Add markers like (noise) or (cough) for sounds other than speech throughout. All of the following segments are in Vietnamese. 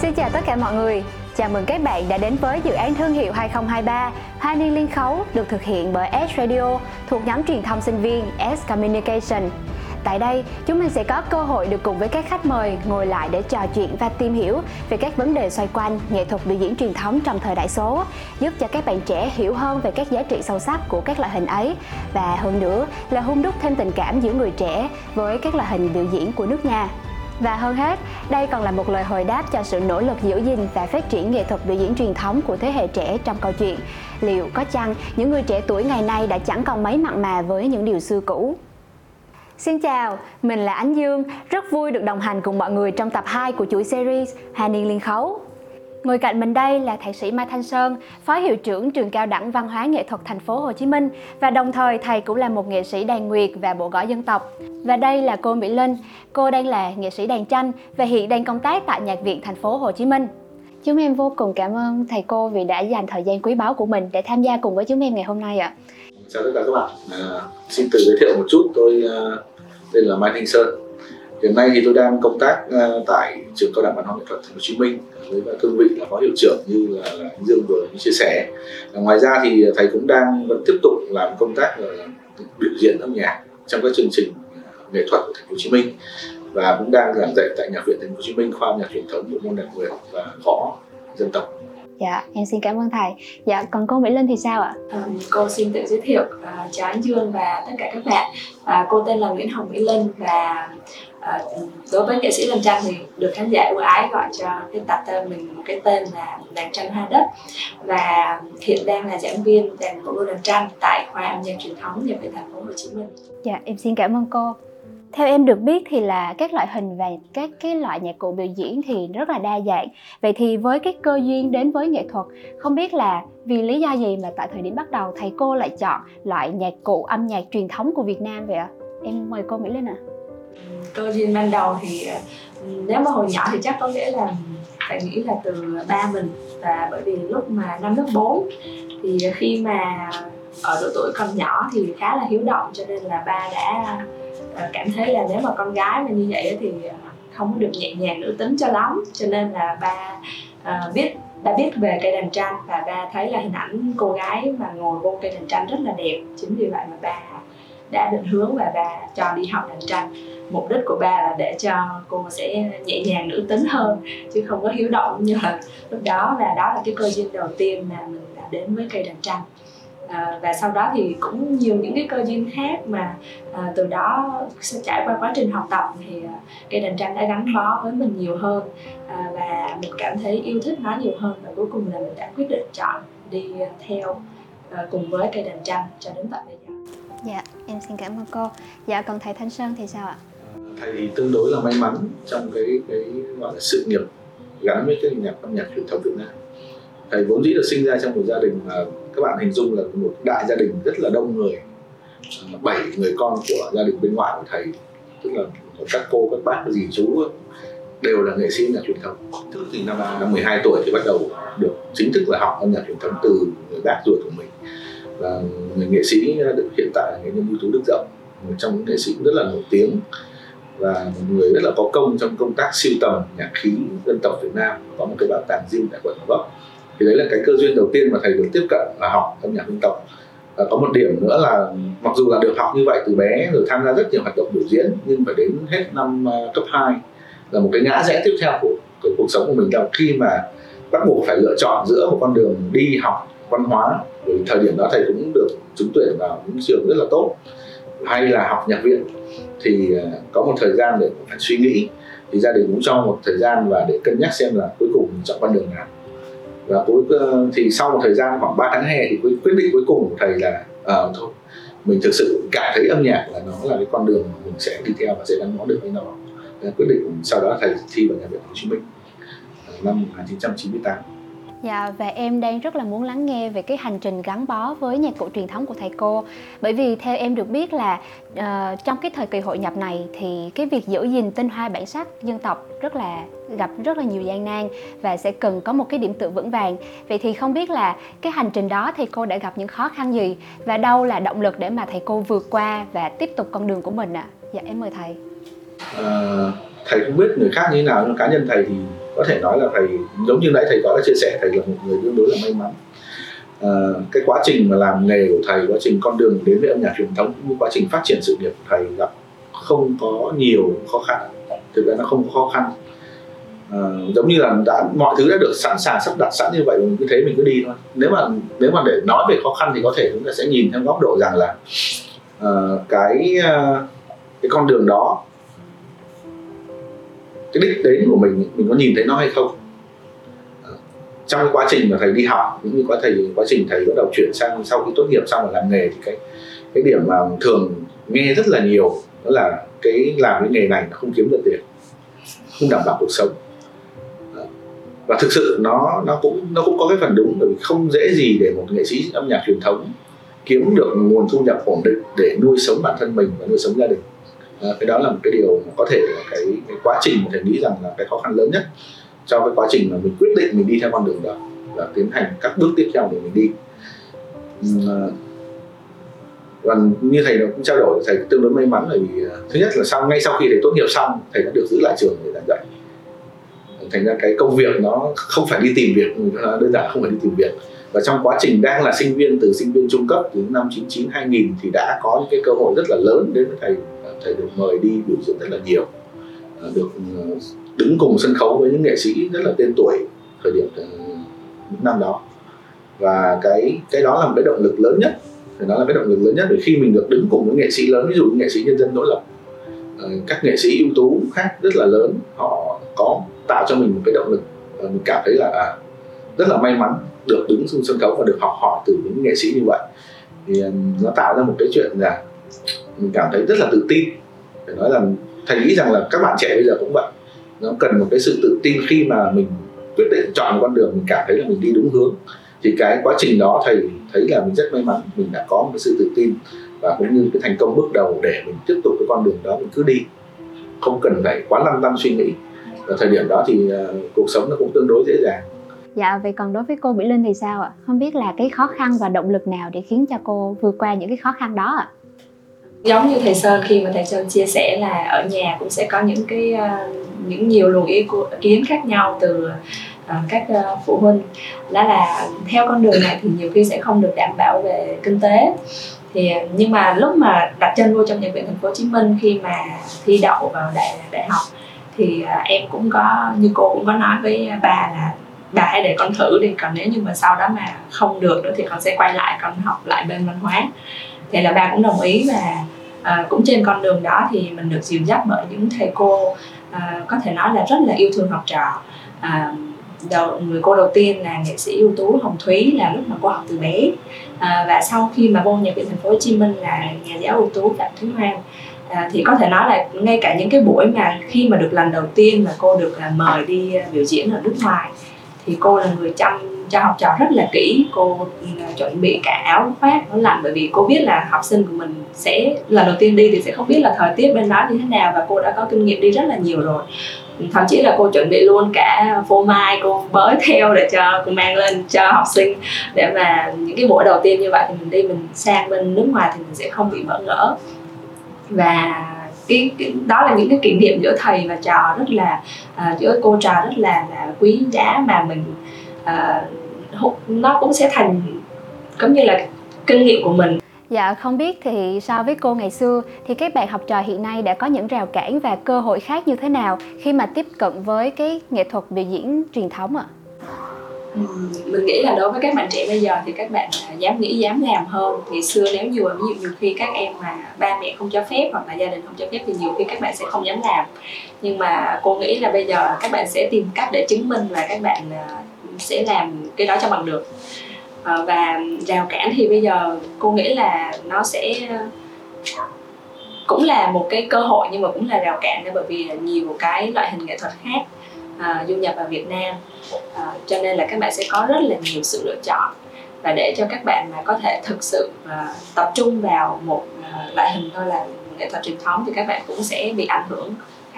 Xin chào tất cả mọi người. Chào mừng các bạn đã đến với dự án thương hiệu 2023 Hoa niên liên khấu được thực hiện bởi S Radio thuộc nhóm truyền thông sinh viên S Communication. Tại đây, chúng mình sẽ có cơ hội được cùng với các khách mời ngồi lại để trò chuyện và tìm hiểu về các vấn đề xoay quanh nghệ thuật biểu diễn truyền thống trong thời đại số, giúp cho các bạn trẻ hiểu hơn về các giá trị sâu sắc của các loại hình ấy và hơn nữa là hung đúc thêm tình cảm giữa người trẻ với các loại hình biểu diễn của nước nhà. Và hơn hết, đây còn là một lời hồi đáp cho sự nỗ lực giữ gìn và phát triển nghệ thuật biểu diễn truyền thống của thế hệ trẻ trong câu chuyện. Liệu có chăng những người trẻ tuổi ngày nay đã chẳng còn mấy mặn mà với những điều xưa cũ? Xin chào, mình là Ánh Dương, rất vui được đồng hành cùng mọi người trong tập 2 của chuỗi series Hà Niên Liên Khấu. Ngồi cạnh mình đây là thạc sĩ Mai Thanh Sơn, phó hiệu trưởng trường cao đẳng văn hóa nghệ thuật thành phố Hồ Chí Minh và đồng thời thầy cũng là một nghệ sĩ đàn nguyệt và bộ gõ dân tộc. Và đây là cô Mỹ Linh, cô đang là nghệ sĩ đàn tranh và hiện đang công tác tại Nhạc viện thành phố Hồ Chí Minh. Chúng em vô cùng cảm ơn thầy cô vì đã dành thời gian quý báu của mình để tham gia cùng với chúng em ngày hôm nay ạ. Chào tất cả các bạn. À, xin tự giới thiệu một chút, tôi uh, tên là Mai Thanh Sơn. Hiện nay thì tôi đang công tác uh, tại trường cao đẳng văn hóa nghệ thuật Thành phố Hồ Chí Minh với cương vị là phó hiệu trưởng như là, là anh Dương vừa chia sẻ. À, ngoài ra thì thầy cũng đang vẫn tiếp tục làm công tác là biểu diễn âm nhạc trong các chương trình nghệ thuật của Thành phố Hồ Chí Minh và cũng đang giảng dạy tại nhạc viện Thành phố Hồ Chí Minh khoa âm nhạc truyền thống bộ môn đàn nguyệt và gõ dân tộc. Dạ, em xin cảm ơn thầy. Dạ, còn cô Mỹ Linh thì sao ạ? À, cô xin tự giới thiệu. À, chào anh Dương và tất cả các bạn. À, cô tên là Nguyễn Hồng Mỹ Linh và à, đối với nghệ sĩ làm tranh thì được khán giả ưu ái gọi cho cái tập tên mình một cái tên là đàn tranh hoa đất và hiện đang là giảng viên đàn bộ đàn tranh tại khoa âm nhạc truyền thống nhà viện thành phố Hồ Chí Minh. Dạ, em xin cảm ơn cô. Theo em được biết thì là các loại hình và các cái loại nhạc cụ biểu diễn thì rất là đa dạng. Vậy thì với cái cơ duyên đến với nghệ thuật, không biết là vì lý do gì mà tại thời điểm bắt đầu thầy cô lại chọn loại nhạc cụ âm nhạc truyền thống của Việt Nam vậy ạ? Em mời cô Mỹ Linh ạ. À. Cơ duyên ban đầu thì ờ, nếu mà hồi nhỏ thì chắc có nghĩa là phải nghĩ là từ ba mình. Và bởi vì lúc mà năm lớp 4 thì khi mà ở độ tuổi còn nhỏ thì khá là hiếu động cho nên là ba đã ờ, cảm thấy là nếu mà con gái mà như vậy thì không có được nhẹ nhàng nữ tính cho lắm. Cho nên là ba uh, biết đã biết về cây đàn tranh và ba thấy là hình ảnh cô gái mà ngồi vô cây đàn tranh rất là đẹp. Chính vì vậy mà ba đã định hướng và ba cho đi học đàn tranh mục đích của ba là để cho cô sẽ nhẹ nhàng nữ tính hơn chứ không có hiếu động như là lúc đó là đó là cái cơ duyên đầu tiên mà mình đã đến với cây đàn tranh à, và sau đó thì cũng nhiều những cái cơ duyên khác mà à, từ đó sẽ trải qua quá trình học tập thì à, cây đàn tranh đã gắn bó với mình nhiều hơn à, và mình cảm thấy yêu thích nó nhiều hơn và cuối cùng là mình đã quyết định chọn đi theo à, cùng với cây đàn tranh cho đến tận bây giờ. Dạ, em xin cảm ơn cô. Dạ, còn thầy Thanh Sơn thì sao ạ? Thầy tương đối là may mắn trong cái cái gọi là sự nghiệp gắn với cái nhạc âm nhạc truyền thống Việt Nam. Thầy vốn dĩ được sinh ra trong một gia đình mà các bạn hình dung là một đại gia đình rất là đông người. Bảy người con của gia đình bên ngoài của thầy tức là các cô các bác dì chú đều là nghệ sĩ nhạc truyền thống. Thức thì năm năm 12 tuổi thì bắt đầu được chính thức là học âm nhạc truyền thống từ người bác ruột của mình. Và người nghệ sĩ được hiện tại là nghệ nhân ưu tú đức rộng một trong những nghệ sĩ rất là nổi tiếng và một người rất là có công trong công tác siêu tầm nhạc khí dân tộc Việt Nam có một cái bảo tàng riêng tại quận Gò Vấp. Thì đấy là cái cơ duyên đầu tiên mà thầy được tiếp cận là học âm nhạc dân tộc. À, có một điểm nữa là mặc dù là được học như vậy từ bé rồi tham gia rất nhiều hoạt động biểu diễn nhưng phải đến hết năm uh, cấp 2 là một cái ngã rẽ tiếp theo của, của cuộc sống của mình là khi mà bắt buộc phải lựa chọn giữa một con đường đi học văn hóa. Rồi thời điểm đó thầy cũng được trúng tuyển vào những trường rất là tốt hay là học nhạc viện thì ờ, có một thời gian để phải suy nghĩ. Thì gia đình cũng cho một thời gian và để cân nhắc xem là cuối cùng mình chọn con đường nào. Và cuối ờ, thì sau một thời gian khoảng 3 tháng hè thì quyết định cuối cùng của thầy là à, thôi mình thực sự cảm thấy âm nhạc là nó là cái con đường mà mình sẽ đi theo và sẽ gắn bó được với nó. Quyết định sau đó thầy thi vào nhà viện Hồ Chí Minh năm 1998 Dạ và em đang rất là muốn lắng nghe về cái hành trình gắn bó với nhạc cụ truyền thống của thầy cô. Bởi vì theo em được biết là uh, trong cái thời kỳ hội nhập này thì cái việc giữ gìn tinh hoa bản sắc dân tộc rất là gặp rất là nhiều gian nan và sẽ cần có một cái điểm tựa vững vàng. Vậy thì không biết là cái hành trình đó thầy cô đã gặp những khó khăn gì và đâu là động lực để mà thầy cô vượt qua và tiếp tục con đường của mình ạ? À? dạ em mời thầy. À, thầy không biết người khác như thế nào nhưng cá nhân thầy thì có thể nói là thầy giống như nãy thầy có đã chia sẻ thầy là một người tương đối là may mắn. À, cái quá trình mà làm nghề của thầy quá trình con đường đến với âm nhạc truyền thống cũng như quá trình phát triển sự nghiệp của thầy gặp không có nhiều khó khăn. Thực ra nó không có khó khăn. À, giống như là đã mọi thứ đã được sẵn sàng sắp đặt sẵn như vậy mình cứ thế mình cứ đi thôi. Nếu mà nếu mà để nói về khó khăn thì có thể chúng ta sẽ nhìn theo góc độ rằng là uh, cái uh, cái con đường đó cái đích đến của mình mình có nhìn thấy nó hay không? Ờ, trong cái quá trình mà thầy đi học, cũng như quá thầy, quá trình thầy bắt đầu chuyển sang, sau khi tốt nghiệp xong rồi làm nghề thì cái cái điểm mà thường nghe rất là nhiều đó là cái làm cái nghề này nó không kiếm được tiền, không đảm bảo cuộc sống. Ờ, và thực sự nó nó cũng nó cũng có cái phần đúng, bởi vì không dễ gì để một nghệ sĩ âm nhạc truyền thống kiếm được nguồn thu nhập ổn định để nuôi sống bản thân mình và nuôi sống gia đình à, cái đó là một cái điều mà có thể là cái, cái quá trình mà thầy nghĩ rằng là cái khó khăn lớn nhất trong cái quá trình mà mình quyết định mình đi theo con đường đó và tiến hành các bước tiếp theo để mình đi. Ờ, và như thầy cũng trao đổi thầy tương đối may mắn bởi vì ờ, thứ nhất là sau ngay sau khi thầy tốt nghiệp xong thầy đã được giữ lại trường để giảng dạy. Thành ra cái công việc nó không phải đi tìm việc đơn giản không phải đi tìm việc. Và trong quá trình đang là sinh viên từ sinh viên trung cấp từ năm 99 2000 thì đã có những cái cơ hội rất là lớn đến với thầy thầy được mời đi biểu diễn rất là nhiều. À, được ừ, đứng cùng sân khấu với những nghệ sĩ rất là tên tuổi thời điểm ừ, những năm đó. Và cái cái đó là một cái động lực lớn nhất thì nó là cái động lực lớn nhất Bởi khi mình được đứng cùng với nghệ sĩ lớn, ví dụ như nghệ sĩ nhân dân đối lập ờ, các nghệ sĩ ưu tú khác rất là lớn, họ có tạo cho mình một cái động lực mình cảm thấy là à, rất là may mắn được đứng trên sân khấu và được học hỏi từ những nghệ sĩ như vậy. Thì ừ, nó tạo ra một cái chuyện là mình cảm thấy rất là tự tin. Phải nói rằng thầy nghĩ rằng là các bạn trẻ bây giờ cũng vậy. Nó cần một cái sự tự tin khi mà mình quyết định chọn một con đường mình cảm thấy là mình đi đúng hướng. Thì cái quá trình đó thầy thấy là mình rất may mắn mình đã có một cái sự tự tin và cũng như cái thành công bước đầu để mình tiếp tục cái con đường đó mình cứ đi. Không cần phải quá lăn tăn suy nghĩ. Ở thời điểm đó thì uh, cuộc sống nó cũng tương đối dễ dàng. Dạ, vậy còn đối với cô Mỹ Linh thì sao ạ? Không biết là cái khó khăn và động lực nào để khiến cho cô vượt qua những cái khó khăn đó ạ? Giống như thầy Sơn, khi mà thầy Sơn chia sẻ là ở nhà cũng sẽ có những cái ờ, những nhiều luồng ý kiến khác nhau từ ờ, các ờ, phụ huynh. Đó là theo con đường này thì nhiều khi sẽ không được đảm bảo về kinh tế. Thì nhưng mà lúc mà đặt chân vô trong bệnh viện thành phố Hồ Chí Minh khi mà thi đậu vào đại đại học thì em cũng có, như cô cũng có nói với bà là bà hãy để con thử đi, còn nếu như mà sau đó mà không được nữa thì con sẽ quay lại, con học lại bên văn hóa thì là bà cũng đồng ý và à, cũng trên con đường đó thì mình được dìu dắt bởi những thầy cô à, có thể nói là rất là yêu thương học trò. À, đầu người cô đầu tiên là nghệ sĩ ưu tú Hồng Thúy là lúc mà cô học từ bé. À, và sau khi mà vô nhạc viện thành phố Hồ Chí Minh là nhà giáo ưu tú Phạm Thúy Hoan. À, thì có thể nói là ngay cả những cái buổi mà khi mà được lần đầu tiên mà cô được à, mời đi à, biểu diễn ở nước ngoài thì cô là người chăm cho học trò rất là kỹ. Cô ừ, chuẩn bị cả áo khoác nó lạnh bởi vì cô biết là học sinh của mình sẽ lần đầu tiên đi thì sẽ không biết là thời tiết bên đó như thế nào và cô đã có kinh nghiệm đi rất là nhiều rồi. Ừ, thậm chí là cô chuẩn bị luôn cả phô mai cô bới (laughs) theo để cho cô mang lên cho học sinh. Để mà những cái buổi đầu tiên như vậy thì mình đi mình sang bên nước ngoài thì mình sẽ không bị bỡ ngỡ. Và cái, cái đó là những cái kỷ niệm giữa thầy và trò rất là uh, giữa cô trò rất là là quý giá mà mình uh, nó cũng sẽ thành giống như là kinh nghiệm của mình Dạ không biết thì so với cô ngày xưa thì các bạn học trò hiện nay đã có những rào cản và cơ hội khác như thế nào khi mà tiếp cận với cái nghệ thuật biểu diễn truyền thống ạ? À? mình nghĩ là đối với các bạn trẻ bây giờ thì các bạn dám nghĩ dám làm hơn ngày xưa nếu như ví dụ nhiều khi các em mà ba mẹ không cho phép hoặc là gia đình không cho phép thì nhiều khi các bạn sẽ không dám làm nhưng mà cô nghĩ là bây giờ các bạn sẽ tìm cách để chứng minh và các bạn à, sẽ làm cái đó cho bằng được. Ờ, và rào cản thì bây giờ cô nghĩ là nó sẽ cũng là một cái cơ hội nhưng mà cũng là rào cản bởi vì nhiều cái loại hình nghệ thuật khác à, du nhập vào Việt Nam. À, cho nên là các bạn sẽ có rất là nhiều sự lựa chọn. Và để cho các bạn mà có thể thực sự à, tập trung vào một à, loại hình thôi là nghệ thuật truyền thống thì các bạn cũng sẽ bị ảnh hưởng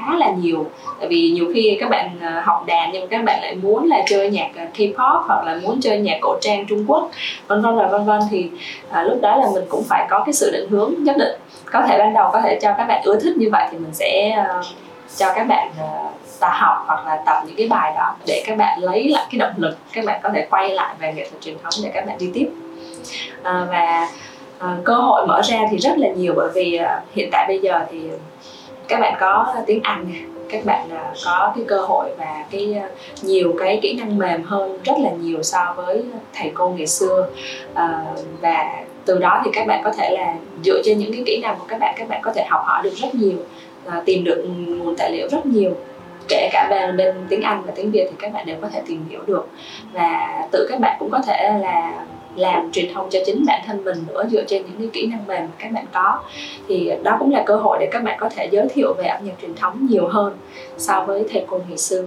khá là nhiều. Tại vì nhiều khi các bạn à, học đàn nhưng các bạn lại muốn là chơi nhạc ờ, K-pop hoặc là muốn chơi nhạc cổ trang Trung Quốc vân vân và vân vân thì à, lúc đó là mình cũng phải có cái sự định hướng nhất định. Có thể ban đầu có thể cho các bạn ưa thích như vậy thì mình sẽ uh, cho các bạn uh, tập học hoặc là tập những cái bài đó để các bạn lấy lại cái động lực các bạn có thể quay lại về nghệ thuật truyền thống để các bạn đi tiếp. Uh, và uh, cơ hội mở ra thì rất là nhiều bởi vì uh, hiện tại bây giờ thì các bạn có tiếng Anh các bạn à, có cái cơ hội và cái à, nhiều cái kỹ năng mềm hơn rất là nhiều so với thầy cô ngày xưa. À, và từ đó thì các bạn có thể là dựa trên những cái kỹ năng của các bạn các bạn có thể học hỏi được rất nhiều tìm được nguồn tài liệu rất nhiều. Kể cả bên bên tiếng Anh và tiếng Việt thì các bạn đều có thể tìm hiểu được. Và tự các bạn cũng có thể là làm truyền thông cho chính bản thân mình nữa dựa trên những cái kỹ năng mềm mà các bạn có. Thì đó cũng là cơ hội để các bạn có thể giới thiệu về âm nhạc truyền thống nhiều hơn so với thầy cô ngày xưa.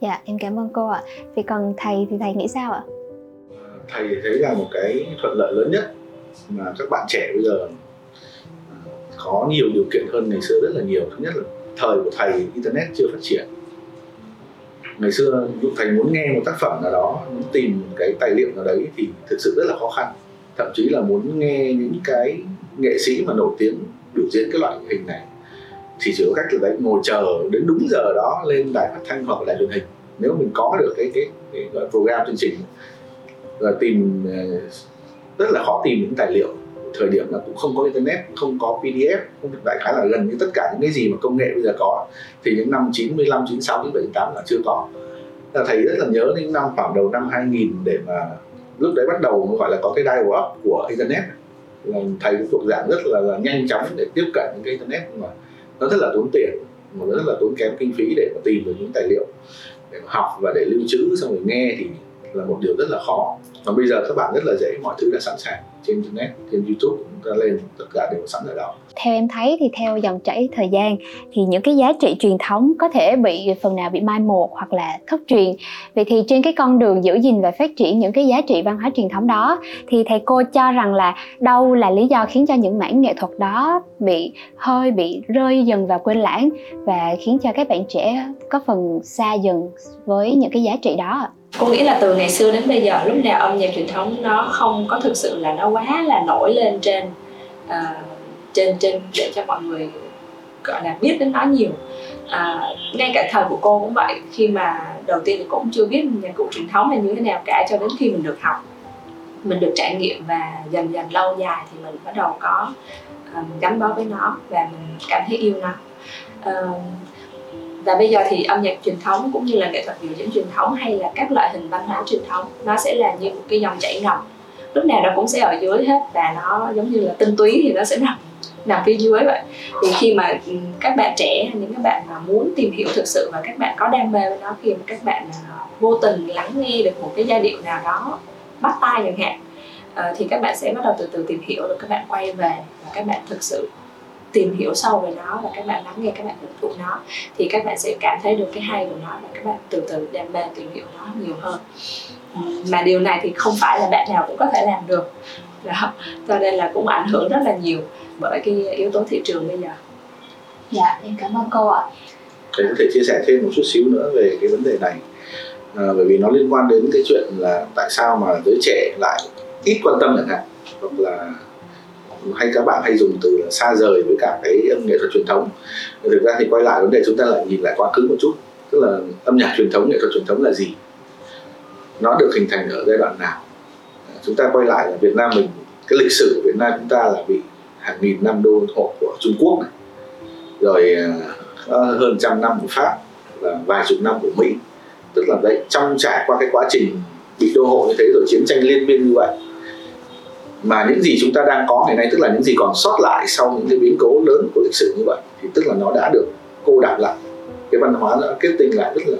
Dạ em cảm ơn cô ạ. Vì còn thầy thì thầy nghĩ sao ạ? Thầy thấy là một cái thuận lợi lớn nhất mà các bạn trẻ bây giờ à, có nhiều điều kiện hơn ngày xưa rất là nhiều. Thứ nhất là thời của thầy internet chưa phát triển ngày xưa dụ thầy muốn nghe một tác phẩm nào đó muốn tìm một cái tài liệu nào đấy thì thực sự rất là khó khăn. Thậm chí là muốn nghe những cái nghệ sĩ mà nổi tiếng biểu diễn cái loại hình này. Thì chỉ có cách là đấy ngồi chờ đến đúng giờ đó lên đài phát thanh hoặc là đài truyền hình. Nếu mình có được cái cái, cái, cái program chương trình là tìm ờ, rất là khó tìm những tài liệu thời điểm là cũng không có internet không có pdf không đại khái là gần như tất cả những cái gì mà công nghệ bây giờ có thì những năm 95, 96, 97, 98 là chưa có. Là thầy rất là nhớ những năm khoảng đầu năm 2000 để mà lúc đấy bắt đầu gọi là có cái dial up của internet. Là thầy cũng thuộc dạng rất là, là nhanh chóng để tiếp cận những cái internet mà nó rất là tốn tiền mà nó rất là tốn kém kinh phí để mà tìm được những tài liệu để mà học và để lưu trữ xong rồi nghe thì là một điều rất là khó. Và bây giờ các bạn rất là dễ, mọi thứ đã sẵn sàng trên internet, trên youtube, chúng ta lên tất cả đều sẵn ở đó. Theo em thấy thì theo dòng chảy thời gian thì những cái giá trị truyền thống có thể bị phần nào bị mai một hoặc là thất truyền. Vậy thì trên cái con đường giữ gìn và phát triển những cái giá trị văn hóa truyền thống đó thì thầy cô cho rằng là đâu là lý do khiến cho những mảng nghệ thuật đó bị hơi bị rơi dần vào quên lãng và khiến cho các bạn trẻ có phần xa dần với những cái giá trị đó cô nghĩ là từ ngày xưa đến bây giờ lúc nào âm nhạc truyền thống nó không có thực sự là nó quá là nổi lên trên uh, trên trên để cho mọi người gọi là biết đến nó nhiều. À, ngay cả thời của cô cũng vậy khi mà đầu tiên thì cũng chưa biết nhạc cụ truyền thống là như thế nào cả cho đến khi mình được học mình được trải nghiệm và dần dần lâu dài thì mình bắt đầu có um, gắn bó với nó và mình cảm thấy yêu nó. Uh, và bây giờ thì âm nhạc truyền thống cũng như là nghệ thuật biểu diễn truyền thống hay là các loại hình văn hóa truyền thống, nó sẽ là như một cái dòng chảy ngầm. Lúc nào nó cũng sẽ ở dưới hết và nó giống như là tinh túy thì nó sẽ nằm nằm phía dưới vậy. Thì khi mà ừ, các bạn trẻ hay những các bạn mà muốn tìm hiểu thực sự và các bạn có đam mê với nó, khi mà các bạn à, vô tình lắng nghe được một cái giai điệu nào đó, bắt tai chẳng hạn ờ, thì các bạn sẽ bắt đầu từ từ tìm hiểu, rồi các bạn quay về và các bạn thực sự tìm hiểu sâu về nó và các bạn lắng nghe các bạn hưởng thụ nó thì các bạn sẽ cảm thấy được cái hay của nó và các bạn từ từ đam mê tìm hiểu nó nhiều hơn. Mà điều này thì không phải là bạn nào cũng có thể làm được. Đó. cho nên là cũng ảnh hưởng rất là nhiều bởi cái yếu tố thị trường bây giờ. Dạ em cảm ơn cô ạ. Thầy có thể chia sẻ thêm một chút xíu nữa về cái vấn đề này. À, bởi vì nó liên quan đến cái chuyện là tại sao mà giới trẻ lại ít quan tâm chẳng hạn hoặc là hay các bạn hay dùng từ là xa rời với cả cái âm nghệ thuật truyền thống. Thực ra thì quay lại vấn đề chúng ta lại nhìn lại quá khứ một chút, tức là âm nhạc truyền thống, nghệ thuật truyền thống là gì? Nó được hình thành ở giai đoạn nào? Chúng ta quay lại là Việt Nam mình, cái lịch sử của Việt Nam chúng ta là bị hàng nghìn năm đô hộ của Trung Quốc này. Rồi à, à, hơn trăm năm của Pháp và vài chục năm của Mỹ. Tức là đấy, trong trải qua cái quá trình bị đô hộ như thế rồi chiến tranh liên miên như vậy mà những gì chúng ta đang có ngày nay tức là những gì còn sót lại sau những cái biến cố lớn của lịch sử như vậy thì tức là nó đã được cô đặc lại. Cái văn hóa đã kết tinh lại rất là,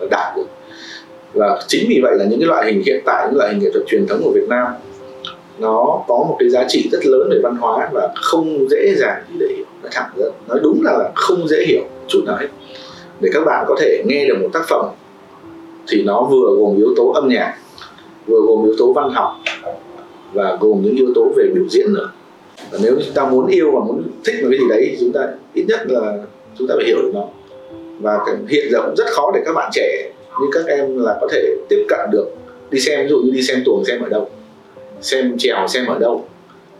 là đạt được và chính vì vậy là những cái loại hình hiện tại những loại hình nghệ thuật truyền thống của Việt Nam nó có một cái giá trị rất lớn về văn hóa và không dễ dàng để hiểu. Nói thẳng ra nói đúng là, là không dễ hiểu chút nào hết. Để các bạn có thể nghe được một tác phẩm thì nó vừa gồm yếu tố âm nhạc vừa gồm yếu tố văn học và gồm những yếu tố về biểu diễn nữa. Và nếu chúng ta muốn yêu và muốn thích một cái gì đấy thì chúng ta ít nhất là chúng ta phải hiểu được nó. Và hiện giờ cũng rất khó để các bạn trẻ như các em là có thể tiếp cận được. Đi xem ví dụ như đi xem tuồng xem ở đâu. Xem trèo xem ở đâu.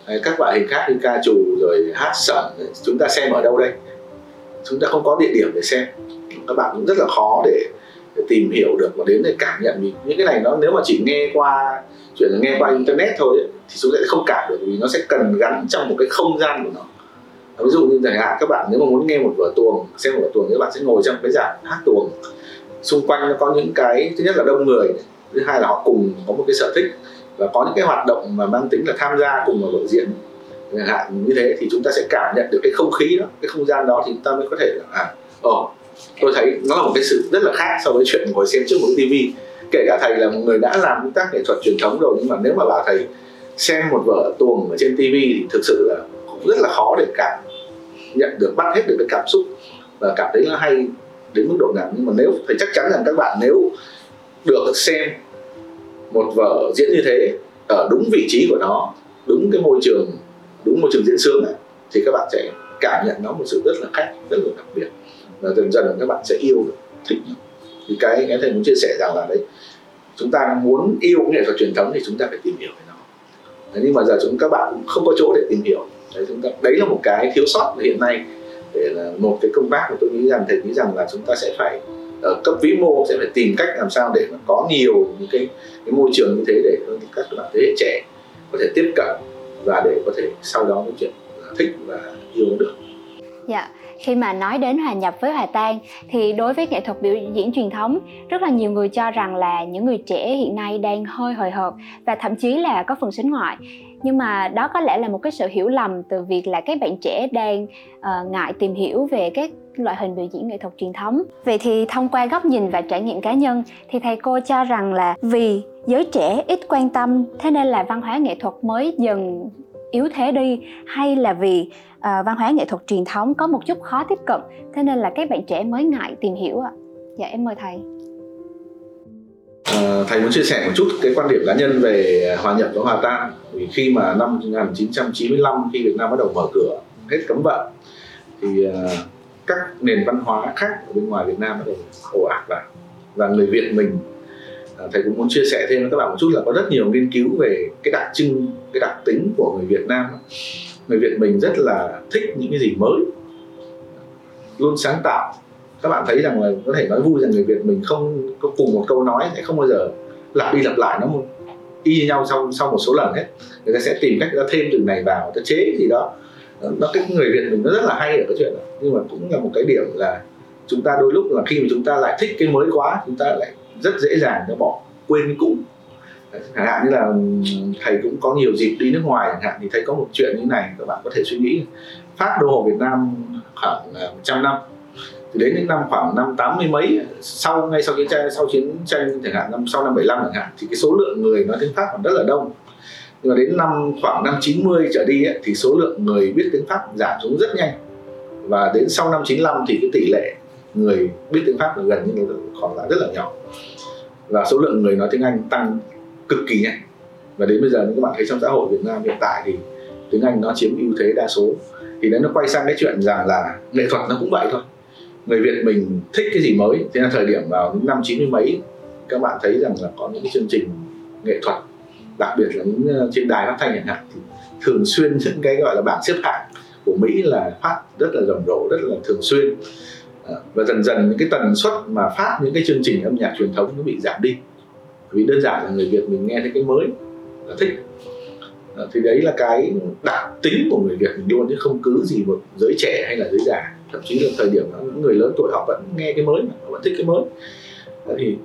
Đấy, các loại hình khác như ca trù rồi hát sẩm chúng ta xem ở đâu đây? Chúng ta không có địa điểm để xem. Các bạn cũng rất là khó để, để tìm hiểu được và đến để cảm nhận. Mình những cái này nó nếu mà chỉ nghe qua chuyện là nghe qua internet thôi ấy, thì chúng ta sẽ không cảm được vì nó sẽ cần gắn trong một cái không gian của nó. Ví dụ như chẳng hạn các bạn nếu mà muốn nghe một vở tuồng xem một vở tuồng thì các bạn sẽ ngồi trong cái giàn hát tuồng. Xung quanh nó có những cái thứ nhất là đông người thứ hai là họ cùng có một cái sở thích và có những cái hoạt động mà mang tính là tham gia cùng vào vở diễn. Chẳng hạn như thế thì chúng ta sẽ cảm nhận được cái không khí đó cái không gian đó thì chúng ta mới có thể là à ồ tôi thấy nó là một cái sự rất là khác so với chuyện ngồi xem trước một tivi kể cả thầy là một người đã làm công tác nghệ thuật truyền thống rồi nhưng mà nếu mà bảo thầy xem một vở tuồng ở trên tivi thì thực sự là cũng rất là khó để cảm nhận được bắt hết được cái cảm xúc và cảm thấy nó hay đến mức độ nào. Nhưng mà nếu phải chắc chắn rằng các bạn nếu được xem một vở diễn như thế ở đúng vị trí của nó đúng cái môi trường đúng môi trường diễn sướng này, thì các bạn sẽ cảm nhận nó một sự rất là khác rất là đặc biệt. Và dần dần các bạn sẽ yêu được thích nó thì cái cái thầy muốn chia sẻ rằng là đấy chúng ta muốn yêu nghệ thuật truyền thống thì chúng ta phải tìm hiểu về nó. Đấy, nhưng mà giờ chúng các bạn cũng không có chỗ để tìm hiểu. Đấy, chúng ta, đấy là một cái thiếu sót hiện nay để là một cái công tác mà tôi nghĩ rằng thầy nghĩ rằng là chúng ta sẽ phải ở cấp vĩ mô sẽ phải tìm cách làm sao để mà có nhiều những cái, cái môi trường như thế để các bạn thế hệ trẻ có thể tiếp cận và để có thể sau đó nói chuyện ờ, thích và yêu được. Dạ, khi mà nói đến hòa nhập với hòa tan thì đối với nghệ thuật biểu diễn truyền thống rất là nhiều người cho rằng là những người trẻ hiện nay đang hơi hời hợt và thậm chí là có phần sính ngoại. Nhưng mà đó có lẽ là một cái sự hiểu lầm từ việc là các bạn trẻ đang uh, ngại tìm hiểu về các loại hình biểu diễn nghệ thuật truyền thống. Vậy thì thông qua góc nhìn và trải nghiệm cá nhân thì thầy cô cho rằng là vì giới trẻ ít quan tâm thế nên là văn hóa nghệ thuật mới dần yếu thế đi hay là vì uh, văn hóa nghệ thuật truyền thống có một chút khó tiếp cận thế nên là các bạn trẻ mới ngại tìm hiểu ạ. Dạ em mời thầy. À, thầy muốn chia sẻ một chút cái quan điểm cá nhân về hòa nhập và hòa tan. Vì khi mà năm 1995 khi Việt Nam bắt đầu mở cửa hết cấm vận thì uh, các nền văn hóa khác ở bên ngoài Việt Nam bắt đầu ồ ạt vào và người Việt mình thầy cũng muốn chia sẻ thêm với các bạn một chút là có rất nhiều nghiên cứu về cái đặc trưng, cái đặc tính của người Việt Nam. Người Việt mình rất là thích những cái gì mới, luôn sáng tạo. Các bạn thấy rằng là có thể nói vui rằng người Việt mình không có cùng một câu nói, sẽ không bao giờ lặp đi lặp lại nó một y như nhau sau sau một số lần hết. Người ta sẽ tìm cách ra thêm từ này vào, ta chế gì đó, nó cái người Việt mình nó rất là hay ở cái chuyện đó. Nhưng mà cũng là một cái điểm là chúng ta đôi lúc là khi mà chúng ta lại thích cái mới quá, chúng ta lại rất dễ dàng để bỏ quên cũ. Chẳng hạn như là thầy cũng có nhiều dịp đi nước ngoài chẳng hạn thì thấy có một chuyện như này các bạn có thể suy nghĩ. Pháp đô hộ Việt Nam khoảng à, 100 năm. Thì đến những năm khoảng năm tám mươi mấy sau ngay sau chiến tranh sau chiến tranh chẳng hạn năm sau năm 75 chẳng hạn thì cái số lượng người nói tiếng Pháp còn rất là đông. Nhưng mà đến năm khoảng năm 90 trở đi ấy, thì số lượng người biết tiếng Pháp giảm xuống rất nhanh. Và đến sau năm 95 thì cái tỷ lệ người biết tiếng Pháp là gần như là còn lại rất là nhỏ. Và số lượng người nói tiếng Anh tăng cực kỳ nhanh. Và đến bây giờ các bạn thấy trong xã hội Việt Nam hiện tại thì tiếng Anh nó chiếm ưu thế đa số. Thì đấy, nó quay sang cái chuyện rằng là nghệ thuật nó cũng vậy thôi. Người Việt mình thích cái gì mới. Thế là thời điểm vào những năm 90 mấy, các bạn thấy rằng là có những cái chương trình nghệ thuật, đặc biệt là những ờ, trên đài phát thanh chẳng hạn, thì thường xuyên những cái gọi là bảng xếp hạng của Mỹ là phát rất là rầm rộ, rất là thường xuyên. Ờ, và dần dần những cái tần suất mà phát những cái chương trình âm nhạc truyền thống nó bị giảm đi. Vì đơn giản là người Việt mình nghe thấy cái mới là thích. Ờ, thì đấy là cái đặc tính của người Việt mình luôn chứ không cứ gì một giới trẻ hay là giới già. Thậm chí là thời điểm đó, những người lớn tuổi họ vẫn nghe cái mới mà họ vẫn thích cái mới. Thì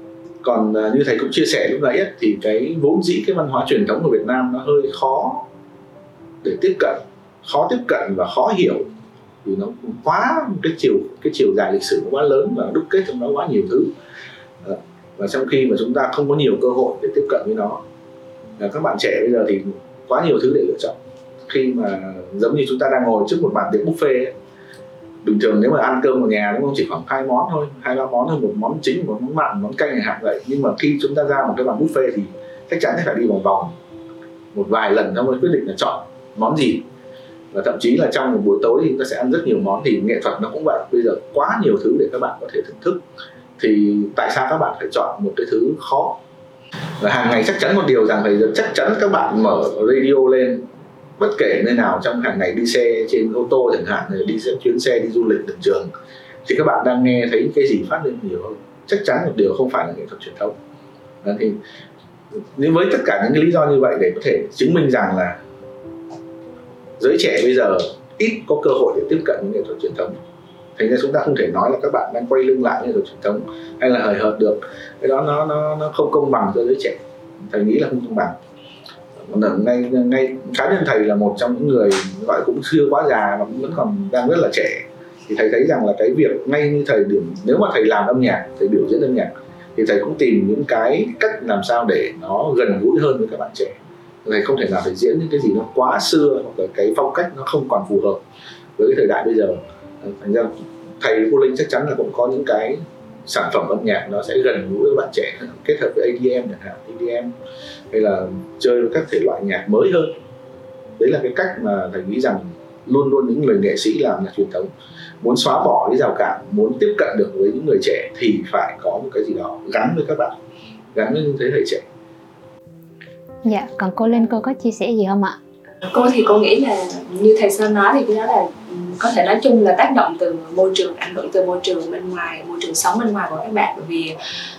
còn à, như thầy cũng chia sẻ lúc nãy ấy, thì cái vốn dĩ cái văn hóa truyền thống của Việt Nam nó hơi khó để tiếp cận khó tiếp cận và khó hiểu vì nó quá cái chiều cái chiều dài lịch sử nó quá lớn và đúc kết trong đó quá nhiều thứ. Ờ, và trong khi mà chúng ta không có nhiều cơ hội để tiếp cận với nó các bạn trẻ bây giờ thì quá nhiều thứ để lựa chọn. Khi mà giống như chúng ta đang ngồi trước một bàn tiệc buffet ấy, bình thường nếu mà ăn cơm ở nhà đúng không chỉ khoảng hai món thôi hai ba món thôi một món chính một món mặn món canh chẳng hạn vậy. Nhưng mà khi chúng ta ra một cái bàn buffet thì chắc chắn phải đi vòng vòng một vài lần xong mới quyết định là chọn món gì và thậm chí là trong một buổi tối thì chúng ta sẽ ăn rất nhiều món. Thì nghệ thuật nó cũng vậy. Bây giờ quá nhiều thứ để các bạn có thể thưởng thức. Thì tại sao các bạn phải chọn một cái thứ khó? Và hàng ngày chắc chắn một điều rằng phải chắc chắn các bạn mở radio lên. Bất kể nơi nào trong hàng ngày đi xe trên ô tô chẳng hạn đi xe, chuyến xe đi du lịch đường trường thì các bạn đang nghe thấy cái gì phát lên nhiều hơn. Chắc chắn một điều không phải là nghệ thuật truyền thống Đó vâng, thì nếu với tất cả những cái lý do như vậy để có thể chứng minh rằng là giới trẻ bây giờ ít có cơ hội để tiếp cận những nghệ thuật truyền thống. Thành ra chúng ta không thể nói là các bạn đang quay lưng lại nghệ thuật truyền thống hay là hời hợt được. Cái đó nó nó nó không công bằng cho giới trẻ. Thầy nghĩ là không công bằng. Ngay ngay cá nhân thầy là một trong những người gọi cũng chưa quá già mà vẫn còn đang rất là trẻ. Thì thầy thấy rằng là cái việc ngay như thời điểm, nếu mà thầy làm âm nhạc, thầy biểu diễn âm nhạc, thì thầy cũng tìm những cái cách làm sao để nó gần gũi hơn với các bạn trẻ này không thể nào phải diễn những cái gì nó quá xưa, hoặc là cái phong cách nó không còn phù hợp với cái thời đại bây giờ. Ờ, thành ra thầy cô linh chắc chắn là cũng có những cái sản phẩm âm nhạc nó sẽ gần gũi với bạn trẻ kết hợp với ADM chẳng hạn EDM hay là chơi với các thể loại nhạc mới hơn. Đấy là cái cách mà thầy nghĩ rằng luôn luôn những người nghệ sĩ làm nhạc truyền thống, muốn xóa bỏ cái rào cản, muốn tiếp cận được với những người trẻ thì phải có một cái gì đó gắn với các bạn, gắn với những thế hệ trẻ dạ còn cô linh cô có chia sẻ gì không ạ? Cô thì cô nghĩ là như thầy sơn nói thì cái là ừ, có thể nói chung là tác động từ môi trường ảnh hưởng từ môi trường bên ngoài môi trường sống bên ngoài của các bạn. Bởi vì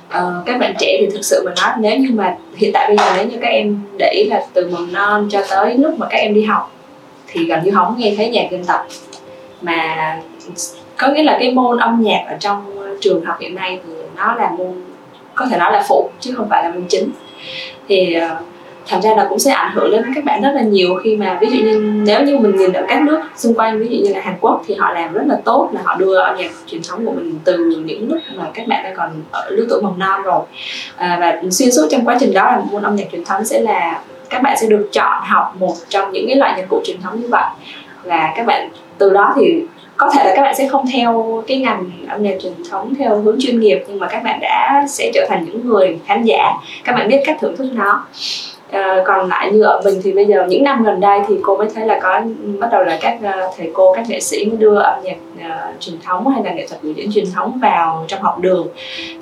uh, các bạn trẻ thì thực sự mà nói nếu như mà hiện tại bây giờ nếu như các em để ý là từ mầm non cho tới lúc mà các em đi học thì gần như không nghe thấy nhạc dân tộc. Mà có nghĩa là cái môn âm nhạc ở trong trường học hiện nay thì nó là môn có thể nói là phụ chứ không phải là môn chính. Thì uh, thành ra là cũng sẽ ảnh hưởng đến các bạn rất là nhiều khi mà ví dụ như nếu như mình nhìn ở các nước xung quanh ví dụ như là Hàn Quốc thì họ làm rất là tốt là họ đưa âm nhạc truyền thống của mình từ những lúc mà các bạn đang còn ở lứa tuổi mầm non rồi. À, và xuyên suốt trong quá trình đó là môn âm nhạc truyền thống sẽ là các bạn sẽ được chọn học một trong những cái loại nhạc cụ truyền thống như vậy. Và các bạn từ đó thì có thể là các bạn sẽ không theo cái ngành âm nhạc truyền thống theo hướng chuyên nghiệp nhưng mà các bạn đã sẽ trở thành những người khán giả. Các bạn biết cách thưởng thức nó. À, còn lại như ở mình thì bây giờ những năm gần đây thì cô mới thấy là có bắt đầu là các uh, thầy cô các nghệ sĩ mới đưa âm nhạc uh, truyền thống hay là nghệ thuật biểu diễn truyền thống vào trong học đường.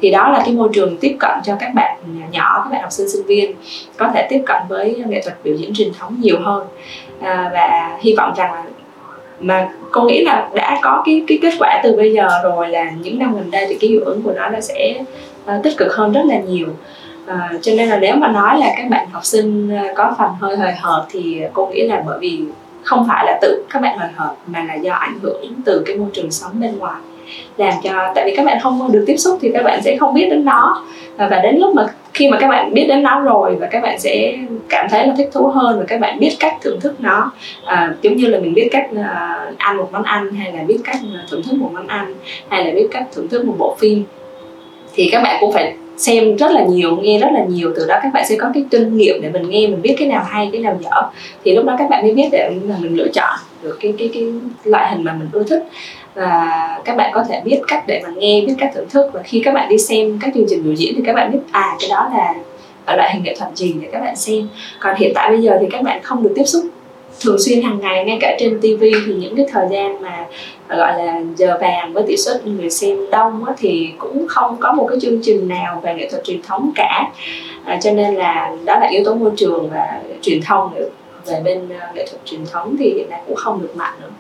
Thì đó là cái môi trường tiếp cận cho các bạn nhỏ các bạn học sinh sinh viên có thể tiếp cận với nghệ thuật biểu diễn truyền thống nhiều hơn. À, và hy vọng rằng là mà cô nghĩ là đã có cái cái kết quả từ bây giờ rồi là những năm gần đây thì cái hiệu ứng của nó nó sẽ uh, tích cực hơn rất là nhiều. À, cho nên là nếu mà nói là các bạn học sinh à, có phần hơi hời hợt thì cô nghĩ là bởi vì không phải là tự các bạn hời hợt mà là do ảnh hưởng từ cái môi trường sống bên ngoài. Làm cho tại vì các bạn không được tiếp xúc thì các bạn sẽ không biết đến nó. À, và đến lúc mà khi mà các bạn biết đến nó rồi và các bạn sẽ cảm thấy là thích thú hơn và các bạn biết cách thưởng thức nó à, giống như là mình biết cách uh, ăn một món ăn hay là biết cách thưởng thức một món ăn hay là biết cách thưởng thức một bộ phim thì các bạn cũng phải xem rất là nhiều, nghe rất là nhiều. Từ đó các bạn sẽ có cái kinh nghiệm để mình nghe, mình biết cái nào hay, cái nào dở. Thì lúc đó các bạn mới biết để là mình lựa chọn được cái cái cái loại hình mà mình ưa thích. Và các bạn có thể biết cách để mà nghe, biết cách thưởng thức. Và khi các bạn đi xem các chương trình biểu diễn thì các bạn biết à cái đó là loại hình nghệ thuật gì để các bạn xem. Còn hiện tại bây giờ thì các bạn không được tiếp xúc thường xuyên hàng ngày ngay cả trên TV thì những cái thời gian mà à, gọi là giờ vàng với tỷ suất người xem đông á, thì cũng không có một cái chương trình nào về nghệ thuật truyền thống cả. À, cho nên là đó là yếu tố môi trường và truyền thông nữa. Về bên uh, nghệ thuật truyền thống thì hiện nay cũng không được mạnh nữa.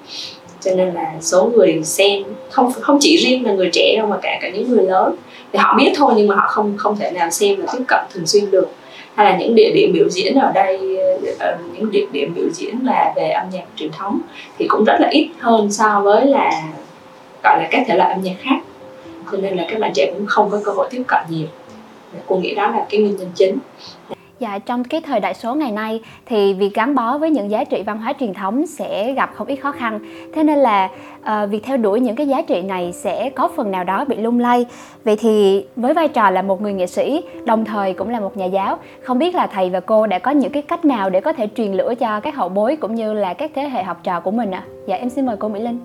Cho nên là số người xem không không chỉ riêng là người trẻ đâu mà cả cả những người lớn. Thì họ biết thôi nhưng mà họ không không thể nào xem và tiếp cận thường xuyên được hay là những địa điểm biểu diễn ở đây ờ, những địa điểm biểu diễn là về âm nhạc truyền thống thì cũng rất là ít hơn so với là, gọi là, các thể loại âm nhạc khác. Cho nên là các bạn trẻ cũng không có cơ hội tiếp cận nhiều. Cô nghĩ đó là cái nguyên nhân chính. Dạ, trong cái thời đại số ngày nay thì việc gắn bó với những giá trị văn hóa truyền thống sẽ gặp không ít khó khăn. Thế nên là uh, việc theo đuổi những cái giá trị này sẽ có phần nào đó bị lung lay. Vậy thì với vai trò là một người nghệ sĩ, đồng thời cũng là một nhà giáo, không biết là thầy và cô đã có những cái cách nào để có thể truyền lửa cho các hậu bối cũng như là các thế hệ học trò của mình ạ? À? Dạ, em xin mời cô Mỹ Linh.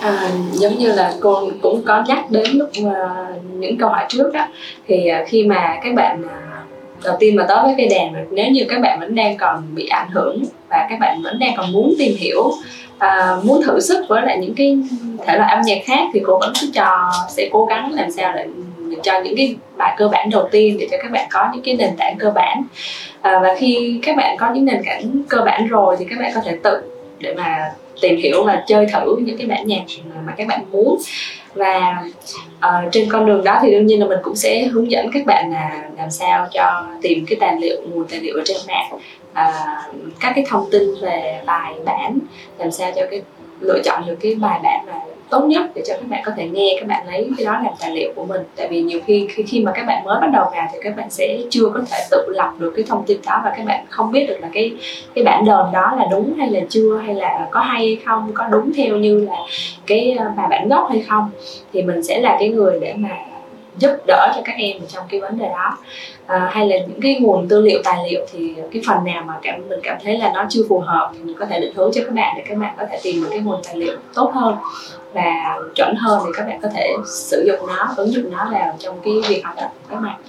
À, giống như là cô cũng có nhắc đến lúc uh, những câu hỏi trước đó thì uh, khi mà các bạn uh, đầu tiên mà tới với cây đàn nếu như các bạn vẫn đang còn bị ảnh hưởng và các bạn vẫn đang còn muốn tìm hiểu à, muốn thử sức với lại những cái thể loại âm nhạc khác thì cô vẫn cứ cho sẽ cố gắng làm sao để cho những cái bài cơ bản đầu tiên để cho các bạn có những cái nền tảng cơ bản. À, và khi các bạn có những nền tảng cơ bản rồi thì các bạn có thể tự để mà tìm hiểu và chơi thử những cái bản nhạc mà các bạn muốn và uh, trên con đường đó thì đương nhiên là mình cũng sẽ hướng dẫn các bạn là làm sao cho tìm cái tài liệu nguồn tài liệu ở trên mạng uh, các cái thông tin về bài bản làm sao cho cái lựa chọn được cái bài bản mà tốt nhất để cho các bạn có thể nghe các bạn lấy cái đó làm tài liệu của mình. Tại vì nhiều khi khi, khi mà các bạn mới bắt đầu vào thì các bạn sẽ chưa có thể tự lọc được cái thông tin đó và các bạn không biết được là cái cái bản đờn đó là đúng hay là chưa hay là có hay hay không có đúng theo như là cái bài bản gốc hay không. Thì mình sẽ là cái người để mà giúp đỡ cho các em trong cái vấn đề đó. À, hay là những cái nguồn tư liệu tài liệu thì cái phần nào mà cảm mình cảm thấy là nó chưa phù hợp thì mình có thể định hướng cho các bạn để các bạn có thể tìm được cái nguồn tài liệu tốt hơn và chuẩn hơn để các bạn có thể sử dụng nó ứng dụng nó vào trong cái việc học tập của các bạn.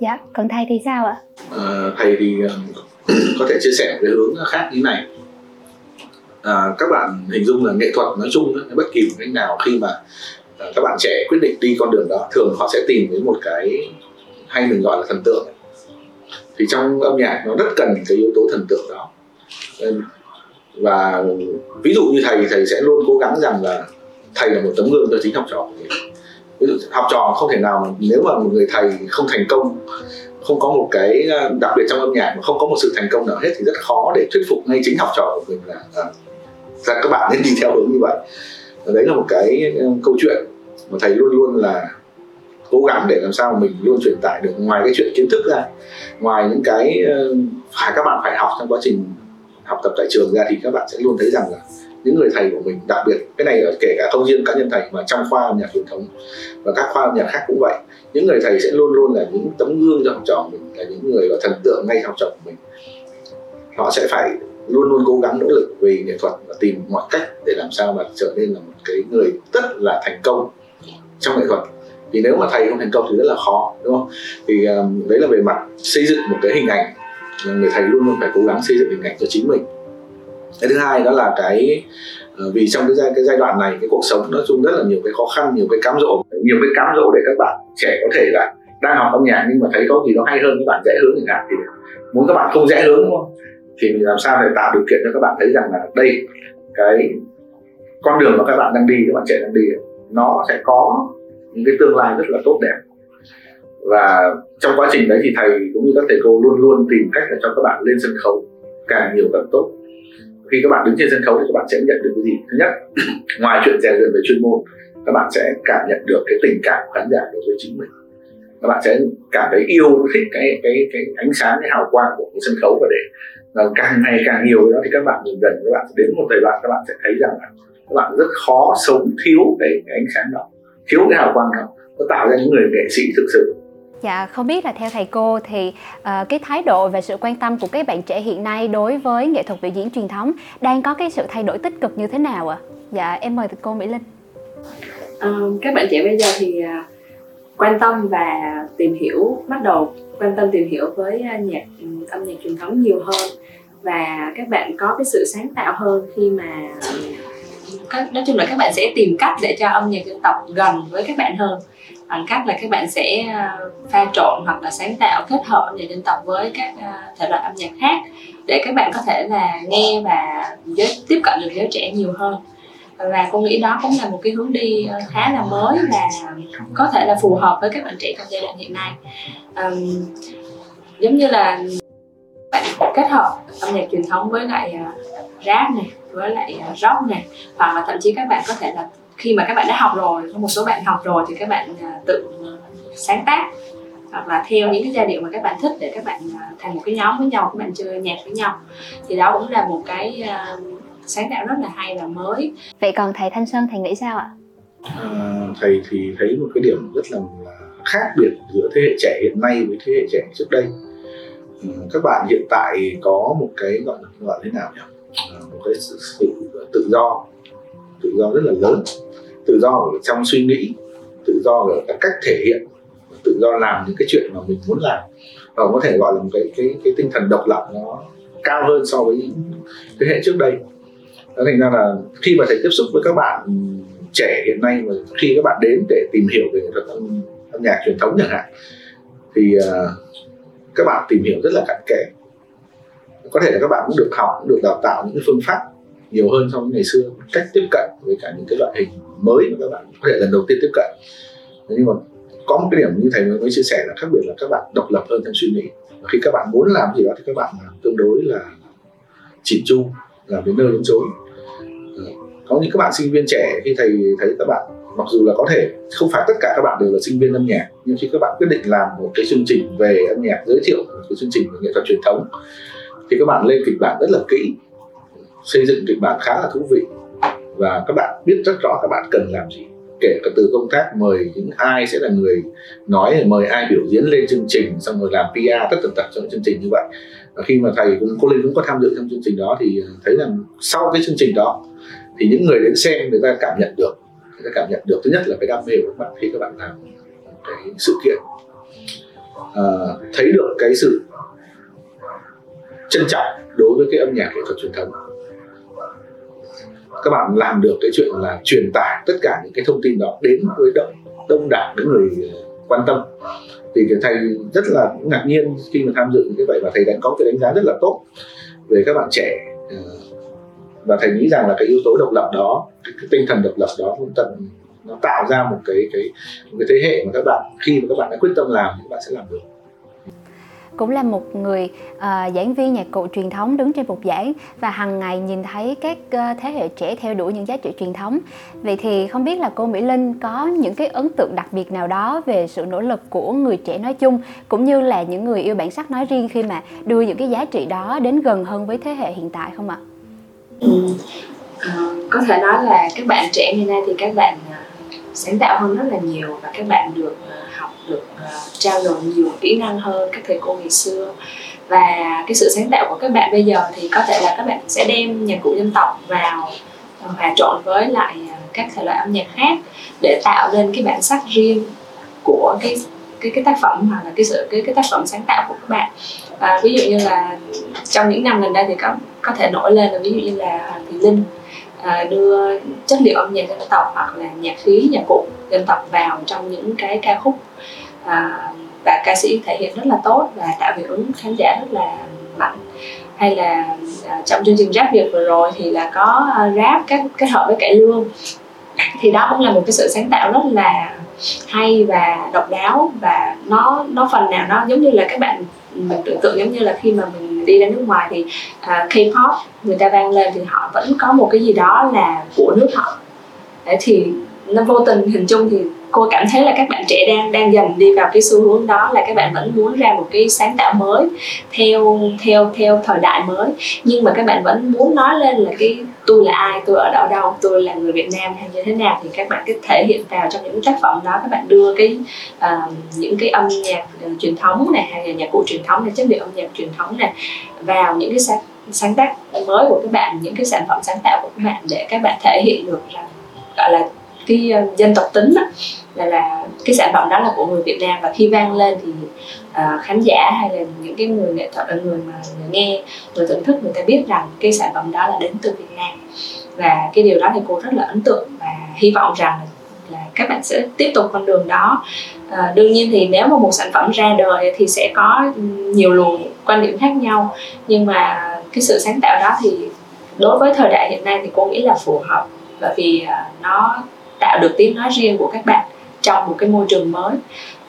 Dạ còn thầy thì sao ạ? À, thầy thì có thể chia sẻ cái hướng khác như này. À, các bạn hình dung là nghệ thuật nói chung bất kỳ một cách nào khi mà à, Ờ, các bạn trẻ quyết định đi con đường đó, thường họ sẽ tìm đến một cái hay mình gọi là thần tượng. Thì trong âm nhạc nó rất cần cái yếu tố thần tượng đó. Và ví dụ như thầy thầy sẽ luôn cố gắng rằng là thầy là một tấm gương cho chính học trò ví dụ học trò không thể nào nếu mà một người thầy không thành công, không có một cái ờ, đặc biệt trong âm nhạc mà không có một sự thành công nào hết thì rất khó để thuyết phục ngay chính học trò của mình là ờ, là các bạn nên đi theo hướng như vậy đấy là một cái ờ, câu chuyện mà thầy luôn luôn là cố gắng để làm sao mình luôn truyền tải được ngoài cái chuyện kiến thức ra, ngoài những cái ờ, phải các bạn phải học trong quá trình học tập tại trường ra thì các bạn sẽ luôn thấy rằng là những người thầy của mình, đặc biệt cái này kể cả không riêng cá nhân thầy mà trong khoa âm nhạc truyền thống và các khoa âm nhạc khác cũng vậy, những người thầy sẽ luôn luôn là những tấm gương cho học trò mình, là những người là thần tượng ngay học trò của mình. Họ sẽ phải luôn luôn cố gắng nỗ lực vì nghệ thuật và tìm mọi cách để làm sao mà trở nên là một cái người rất là thành công trong nghệ thuật. Vì nếu mà thầy không thành công thì rất là khó đúng không? Thì um, đấy là về mặt xây dựng một cái hình ảnh. Người thầy luôn luôn phải cố gắng xây dựng hình ảnh cho chính mình. Cái thứ hai đó là cái ờ, vì trong cái giai, cái giai đoạn này cái cuộc sống nói chung rất là nhiều cái khó khăn nhiều cái cám dỗ. Nhiều cái cám dỗ để các bạn trẻ có thể là đang học âm nhạc nhưng mà thấy có gì nó hay hơn các bạn dễ hướng chẳng hạn thì muốn các bạn không dễ hướng đúng không? Thì mình làm sao để tạo điều kiện cho các bạn thấy rằng là đây, cái con đường mà các bạn đang đi, các bạn trẻ đang đi, nó sẽ có những cái tương lai rất là tốt đẹp. Và trong quá trình đấy thì thầy cũng như các thầy cô luôn luôn tìm cách để cho các bạn lên sân khấu càng nhiều càng tốt. Khi các bạn đứng trên sân khấu thì các bạn sẽ nhận được cái gì? Thứ nhất, (clears throat) ngoài chuyện rèn luyện về chuyên môn, các bạn sẽ cảm nhận được cái tình cảm của khán giả đối với chính mình. Các bạn sẽ cảm thấy yêu, thích cái cái cái ánh sáng, cái hào quang của cái sân khấu và để và càng ngày càng nhiều đó thì các bạn dần dần các bạn đến một thời đoạn các bạn sẽ thấy rằng là các bạn rất khó sống thiếu cái, cái ánh sáng đó thiếu cái hào quang đó nó tạo ra những người nghệ sĩ thực sự Dạ, không biết là theo thầy cô thì uh, cái thái độ và sự quan tâm của các bạn trẻ hiện nay đối với nghệ thuật biểu diễn truyền thống đang có cái sự thay đổi tích cực như thế nào ạ? À? Dạ, em mời cô Mỹ Linh. Uh, các bạn trẻ bây giờ thì uh, quan tâm và tìm hiểu, bắt đầu quan tâm tìm hiểu với uh, nhạc âm nhạc truyền thống nhiều hơn và các bạn có cái sự sáng tạo hơn khi mà các, nói chung là các bạn sẽ tìm cách để cho âm nhạc dân tộc gần với các bạn hơn. Bằng cách là các bạn sẽ à, pha trộn hoặc là sáng tạo kết hợp âm nhạc dân tộc với các à, thể loại âm nhạc khác để các bạn có thể là nghe và giới, tiếp cận được giới trẻ nhiều hơn. Và cô nghĩ đó cũng là một cái hướng đi ờ, khá là mới và có thể là phù hợp với các bạn trẻ trong giai đoạn hiện nay. Um, giống như là bạn kết hợp âm nhạc truyền thống với lại rap này với lại rock này. Hoặc là thậm chí các bạn có thể là khi mà các bạn đã học rồi có một số bạn học rồi thì các bạn à, tự sáng tác. Hoặc là theo những cái giai điệu mà các bạn thích để các bạn à, thành một cái nhóm với nhau các bạn chơi nhạc với nhau. Thì đó cũng là một cái uh, sáng tạo rất là hay và mới. Vậy còn thầy thanh sơn thầy nghĩ sao ạ? À, thầy thì thấy một cái điểm rất là khác biệt giữa thế hệ trẻ hiện nay với thế hệ trẻ trước đây Ừ, các bạn hiện tại có một cái gọi là gọi thế nào nhỉ? À, một cái sự, sự tự do tự do rất là lớn. Tự do ở trong suy nghĩ tự do ở các cách thể hiện tự do làm những cái chuyện mà mình muốn làm. Và có thể gọi là một cái cái cái tinh thần độc lập nó cao hơn so với thế hệ trước đây. Đó thành ra là khi mà thầy tiếp xúc với các bạn trẻ hiện nay mà khi các bạn đến để tìm hiểu về nghệ thuật âm, âm nhạc truyền thống chẳng hạn thì uh, các bạn tìm hiểu rất là cặn kẽ. Có thể là các bạn cũng được học, cũng được đào tạo những cái phương pháp nhiều hơn so với ngày xưa, cách tiếp cận với cả những cái loại hình mới mà các bạn có thể lần đầu tiên tiếp cận. Nhưng mà có một cái điểm như thầy mới chia sẻ là khác biệt là các bạn độc lập hơn trong suy nghĩ. Và khi các bạn muốn làm gì đó thì các bạn tương đối là chỉn chu, làm đến nơi đến chốn. Ờ, có những các bạn sinh viên trẻ, khi thầy thấy các bạn mặc dù là có thể không phải tất cả các bạn đều là sinh viên âm nhạc, nhưng khi các bạn quyết định làm một cái chương trình về âm nhạc, giới thiệu một cái chương trình về nghệ thuật truyền thống, thì các bạn lên kịch bản rất là kỹ, xây dựng kịch bản khá là thú vị. Và các bạn biết rất rõ các bạn cần làm gì, kể cả từ công tác mời những ai sẽ là người nói, mời ai biểu diễn lên chương trình, xong rồi làm PR tất tần tật trong chương trình như vậy. Và khi mà thầy cũng, cô Linh cũng có tham dự trong chương trình đó, thì thấy rằng sau cái chương trình đó, thì những người đến xem người ta cảm nhận được sẽ cảm nhận được. Thứ nhất là cái đam mê của các bạn khi các bạn làm cái sự kiện à, thấy được cái sự trân trọng đối với cái âm nhạc nghệ thuật truyền thống. Các bạn làm được cái chuyện là truyền tải tất cả những cái thông tin đó đến với đông đông đảo những người à, quan tâm. Thì thầy rất là ngạc nhiên khi mà tham dự như vậy và thầy đánh có cái đánh giá rất là tốt về các bạn trẻ à, và thầy nghĩ rằng là cái yếu tố độc lập đó cái, cái tinh thần độc lập đó cũng tận nó tạo ra một cái cái một cái thế hệ mà các bạn khi mà các bạn đã quyết tâm làm thì các bạn sẽ làm được. Cũng là một người uh, giảng viên nhạc cụ truyền thống đứng trên bục giảng và hàng ngày nhìn thấy các uh, thế hệ trẻ theo đuổi những giá trị truyền thống. Vậy thì không biết là cô mỹ linh có những cái ấn tượng đặc biệt nào đó về sự nỗ lực của người trẻ nói chung cũng như là những người yêu bản sắc nói riêng khi mà đưa những cái giá trị đó đến gần hơn với thế hệ hiện tại không ạ? Ừ. Ờ, có thể nói là các bạn trẻ ngày nay thì các bạn ờ, sáng tạo hơn rất là nhiều và các bạn được ờ, học được uh, trao dồi nhiều kỹ năng hơn các thầy cô ngày xưa và cái sự sáng tạo của các bạn bây giờ thì có thể là các bạn sẽ đem nhạc cụ dân tộc vào hòa trộn với lại các thể loại âm nhạc khác để tạo nên cái bản sắc riêng của cái cái cái tác phẩm hoặc là cái sự cái cái tác phẩm sáng tạo của các bạn. À, ví dụ như là trong những năm gần đây thì có có thể nổi lên là ví dụ như là Hoàng Thị Linh à, đưa chất liệu âm nhạc dân tộc hoặc là nhạc khí nhạc cụ dân tộc vào trong những cái ca khúc à, và ca sĩ thể hiện rất là tốt và tạo hiệu ứng khán giả rất là mạnh. Hay là à, trong chương trình rap việt vừa rồi thì là có à, rap kết kết hợp với cải lương. Thì đó cũng là một cái sự sáng tạo rất là hay và độc đáo và nó nó phần nào nó giống như là các bạn mình tưởng tượng giống như là khi mà mình đi ra nước ngoài thì uh, K-pop người ta vang lên thì họ vẫn có một cái gì đó là của nước họ. Đấy, thì nó vô tình hình chung thì cô cảm thấy là các bạn trẻ đang đang dần đi vào cái xu hướng đó là các bạn vẫn muốn ra một cái sáng tạo mới theo theo theo thời đại mới. Nhưng mà các bạn vẫn muốn nói lên là cái tôi là ai tôi ở đâu đâu tôi là người Việt Nam hay như thế nào thì các bạn cứ thể hiện vào trong những tác phẩm đó. Các bạn đưa cái uh, những cái âm nhạc uh, truyền thống này hay là nhạc cụ truyền thống này chất liệu âm nhạc truyền thống này vào những cái sáng sáng tác mới của các bạn những cái sản phẩm sáng tạo của các bạn để các bạn thể hiện được rằng gọi là cái ờ, dân tộc tính đó, là là cái sản phẩm đó là của người Việt Nam. Và khi vang lên thì uh, khán giả hay là những cái người nghệ thuật ờ, người mà người nghe người thưởng thức người ta biết rằng cái sản phẩm đó là đến từ Việt Nam. Và cái điều đó thì cô rất là ấn tượng và hy vọng rằng là các bạn sẽ tiếp tục con đường đó. À, đương nhiên thì nếu mà một sản phẩm ra đời thì sẽ có nhiều luồng quan điểm khác nhau. Nhưng mà cái sự sáng tạo đó thì đối với thời đại hiện nay thì cô nghĩ là phù hợp. Bởi vì nó tạo được tiếng nói riêng của các bạn trong một cái môi trường mới.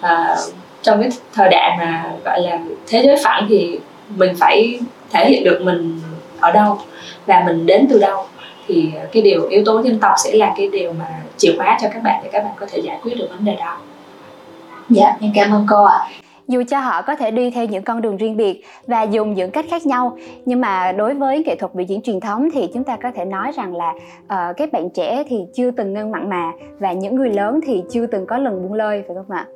À, trong cái thời đại mà gọi là thế giới phẳng thì mình phải thể hiện được mình ở đâu và mình đến từ đâu. Thì cái điều yếu tố dân tộc sẽ là cái điều mà chìa khóa cho các bạn để các bạn có thể giải quyết được vấn đề đó. Dạ em cảm ơn cô ạ dù cho họ có thể đi theo những con đường riêng biệt và dùng những cách khác nhau nhưng mà đối với nghệ thuật biểu diễn truyền thống thì chúng ta có thể nói rằng là uh, các bạn trẻ thì chưa từng ngân mặn mà và những người lớn thì chưa từng có lần buông lơi phải không ạ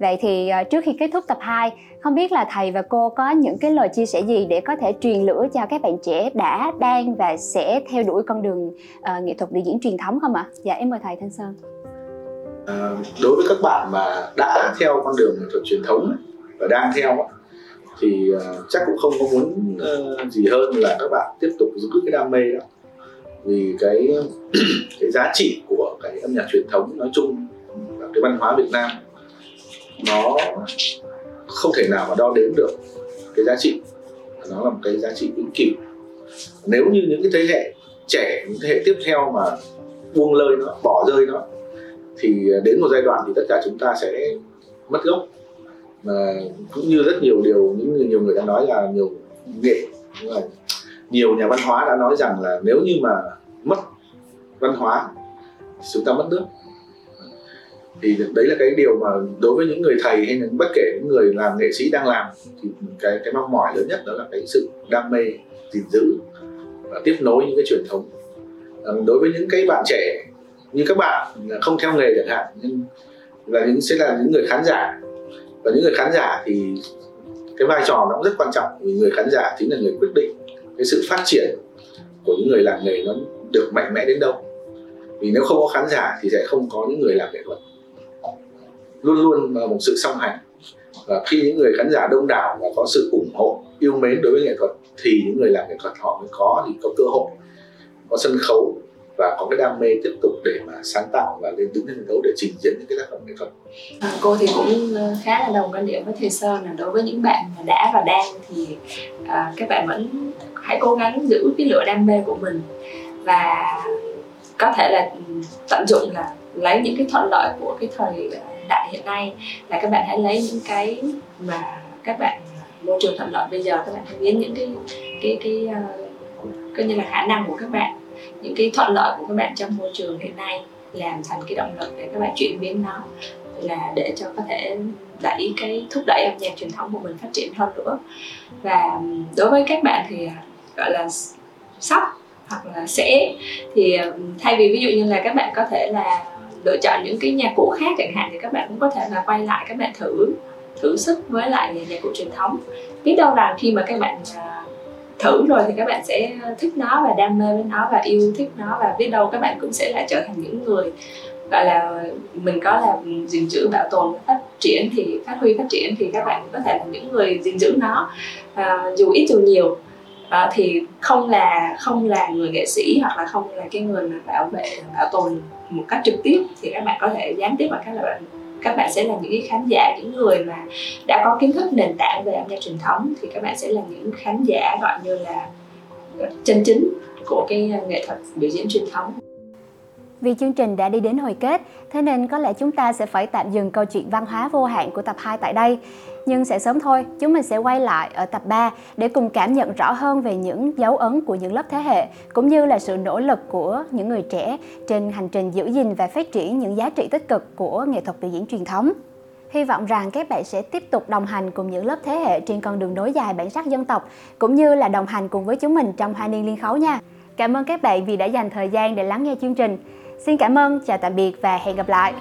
Vậy thì ờ, trước khi kết thúc tập 2, không biết là thầy và cô có những cái lời chia sẻ gì để có thể truyền lửa cho các bạn trẻ đã, đang và sẽ theo đuổi con đường uh, nghệ thuật biểu diễn truyền thống không ạ? Dạ em mời thầy Thanh Sơn. à, đối với các bạn mà đã theo con đường nghệ thuật truyền thống và đang theo thì ờ, chắc cũng không có muốn ờ, gì hơn là các bạn tiếp tục giữ cái đam mê đó. Vì cái (clears throat) cái giá trị của cái âm nhạc truyền thống nói chung và cái văn hóa Việt Nam nó không thể nào mà đo đếm được cái giá trị. Nó là một cái giá trị vĩnh cửu. Nếu như những cái thế hệ trẻ, những thế hệ tiếp theo mà buông lơi nó, bỏ rơi nó, thì đến một giai đoạn thì tất cả chúng ta sẽ mất gốc mà cũng như rất nhiều điều những nhiều người đã nói là nhiều nghệ, là nhiều nhà văn hóa đã nói rằng là nếu như mà mất văn hóa, chúng ta mất nước. Thì đấy là cái điều mà đối với những người thầy hay là bất kể những người làm nghệ sĩ đang làm, thì cái cái mong mỏi lớn nhất đó là cái sự đam mê, gìn giữ và tiếp nối những cái truyền thống. Đối với những cái bạn trẻ như các bạn, không theo nghề chẳng hạn, nhưng là những, sẽ là những người khán giả và những người khán giả thì cái vai trò nó cũng rất quan trọng. Vì người khán giả chính là người quyết định cái sự phát triển của những người làm nghề nó được mạnh mẽ đến đâu. Vì nếu không có khán giả thì sẽ không có những người làm nghệ thuật. Luôn luôn là một sự song hành. Và khi những người khán giả đông đảo và có sự ủng hộ, yêu mến đối với nghệ thuật thì những người làm nghệ thuật họ mới có, thì có cơ hội, có sân khấu và có cái đam mê tiếp tục để mà sáng tạo và lên đứng lên sân khấu để trình diễn những cái tác phẩm nghệ thuật. À, cô thì cũng ờ, khá là đồng quan điểm với thầy Sơn là đối với những bạn mà đã và đang thì à, các bạn vẫn hãy cố gắng giữ cái lửa đam mê của mình và có thể là ừ, tận dụng là lấy những cái thuận lợi của cái thời đại hiện nay là các bạn hãy lấy những cái mà các bạn ờ, môi trường thuận lợi bây giờ các bạn hãy biến những cái cái cái uh, coi như là khả năng của các bạn những cái thuận lợi của các bạn trong môi trường hiện nay làm thành cái động lực để các bạn chuyển biến nó, là để cho có thể đẩy cái, thúc đẩy âm nhạc truyền thống của mình phát triển hơn nữa. Và đối với các bạn thì à, gọi là sắp hoặc là sẽ thì thay vì ví dụ như là các bạn có thể là lựa chọn những cái nhạc cụ khác chẳng hạn thì các bạn cũng có thể là quay lại các bạn thử thử sức với lại nhạc cụ truyền thống. Biết đâu rằng khi mà các bạn à, thử rồi thì các bạn sẽ thích nó và đam mê với nó và yêu thích nó và biết đâu các bạn cũng sẽ lại trở thành những người gọi là mình có là gìn giữ bảo tồn phát triển thì phát huy phát triển thì các bạn có thể là những người gìn giữ nó à, dù ít dù nhiều. À, thì không là không là người nghệ sĩ hoặc là không là cái người mà bảo vệ bảo tồn một cách trực tiếp thì các bạn có thể gián tiếp bằng cách là bạn các bạn sẽ là những cái khán giả những người mà đã có kiến thức nền tảng về âm nhạc truyền thống thì các bạn sẽ là những khán giả gọi như là chân chính của cái nghệ thuật biểu diễn truyền thống vì chương trình đã đi đến hồi kết, thế nên có lẽ chúng ta sẽ phải tạm dừng câu chuyện văn hóa vô hạn của tập 2 tại đây. Nhưng sẽ sớm thôi, chúng mình sẽ quay lại ở tập 3 để cùng cảm nhận rõ hơn về những dấu ấn của những lớp thế hệ, cũng như là sự nỗ lực của những người trẻ trên hành trình giữ gìn và phát triển những giá trị tích cực của nghệ thuật biểu diễn truyền thống. Hy vọng rằng các bạn sẽ tiếp tục đồng hành cùng những lớp thế hệ trên con đường nối dài bản sắc dân tộc, cũng như là đồng hành cùng với chúng mình trong Hoa Niên Liên Khấu nha. Cảm ơn các bạn vì đã dành thời gian để lắng nghe chương trình. Xin cảm ơn, chào tạm biệt và hẹn gặp lại.